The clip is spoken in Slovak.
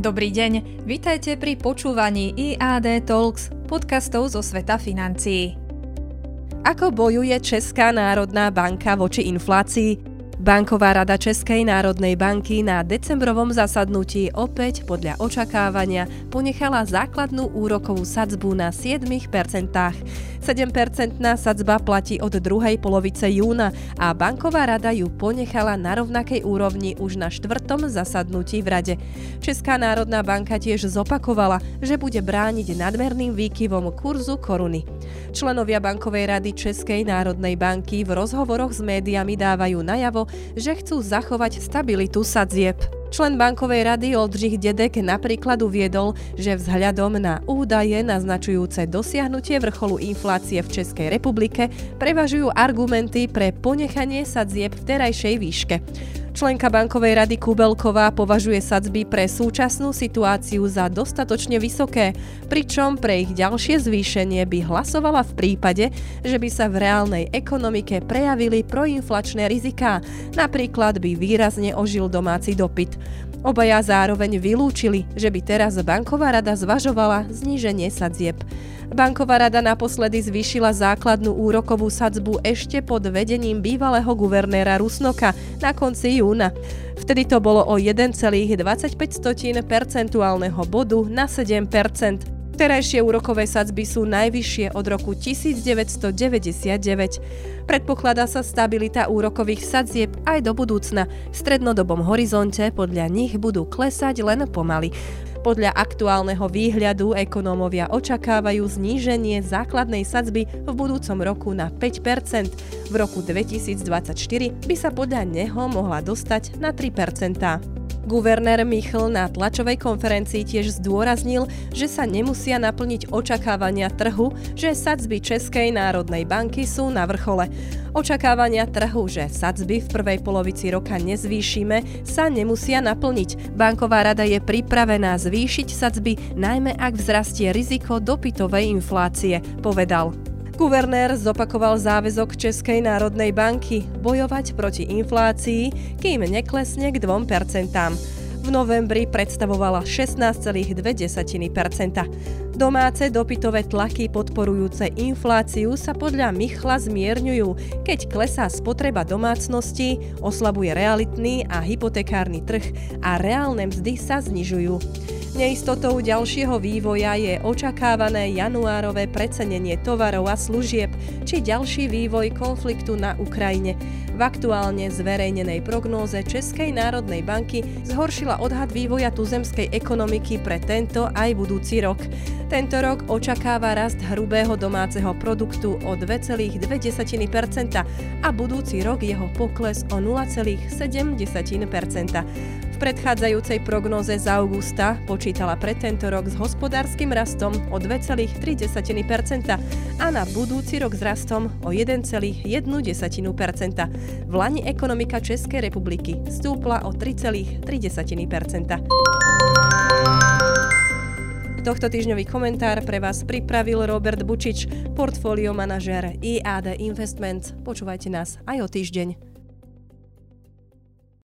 Dobrý deň, vitajte pri počúvaní IAD Talks, podcastov zo sveta financií. Ako bojuje Česká národná banka voči inflácii? Banková rada Českej národnej banky na decembrovom zasadnutí opäť podľa očakávania ponechala základnú úrokovú sadzbu na 7%. 7-percentná sadzba platí od druhej polovice júna a banková rada ju ponechala na rovnakej úrovni už na štvrtom zasadnutí v rade. Česká národná banka tiež zopakovala, že bude brániť nadmerným výkyvom kurzu koruny. Členovia bankovej rady Českej národnej banky v rozhovoroch s médiami dávajú najavo, že chcú zachovať stabilitu sadzieb. Člen bankovej rady Oldřich Dedek napríklad uviedol, že vzhľadom na údaje naznačujúce dosiahnutie vrcholu inflácie v Českej republike prevažujú argumenty pre ponechanie sadzieb v terajšej výške. Členka bankovej rady Kubelková považuje sadzby pre súčasnú situáciu za dostatočne vysoké, pričom pre ich ďalšie zvýšenie by hlasovala v prípade, že by sa v reálnej ekonomike prejavili proinflačné riziká, napríklad by výrazne ožil domáci dopyt. Obaja zároveň vylúčili, že by teraz banková rada zvažovala zníženie sadzieb. Banková rada naposledy zvýšila základnú úrokovú sadzbu ešte pod vedením bývalého guvernéra Rusnoka na konci júna. Vtedy to bolo o 1,25 percentuálneho bodu na 7 Terajšie úrokové sadzby sú najvyššie od roku 1999. Predpokladá sa stabilita úrokových sadzieb aj do budúcna. V strednodobom horizonte podľa nich budú klesať len pomaly. Podľa aktuálneho výhľadu ekonómovia očakávajú zníženie základnej sadzby v budúcom roku na 5% V roku 2024 by sa podľa neho mohla dostať na 3 Guvernér Michl na tlačovej konferencii tiež zdôraznil, že sa nemusia naplniť očakávania trhu, že sadzby Českej národnej banky sú na vrchole. Očakávania trhu, že sadzby v prvej polovici roka nezvýšime, sa nemusia naplniť. Banková rada je pripravená zvýšiť sadzby, najmä ak vzrastie riziko dopytovej inflácie, povedal. Guvernér zopakoval záväzok Českej národnej banky bojovať proti inflácii, kým neklesne k 2%. V novembri predstavovala 16,2%. Domáce dopytové tlaky podporujúce infláciu sa podľa Michla zmierňujú, keď klesá spotreba domácností, oslabuje realitný a hypotekárny trh a reálne mzdy sa znižujú. Neistotou ďalšieho vývoja je očakávané januárové precenenie tovarov a služieb či ďalší vývoj konfliktu na Ukrajine. V aktuálne zverejnenej prognóze Českej národnej banky zhoršila odhad vývoja tuzemskej ekonomiky pre tento aj budúci rok. Tento rok očakáva rast hrubého domáceho produktu o 2,2% a budúci rok jeho pokles o 0,7% predchádzajúcej prognoze z augusta počítala pre tento rok s hospodárskym rastom o 2,3% a na budúci rok s rastom o 1,1%. V Lani ekonomika Českej republiky stúpla o 3,3%. Tohto týždňový komentár pre vás pripravil Robert Bučič, portfólio manažér IAD Investments. Počúvajte nás aj o týždeň.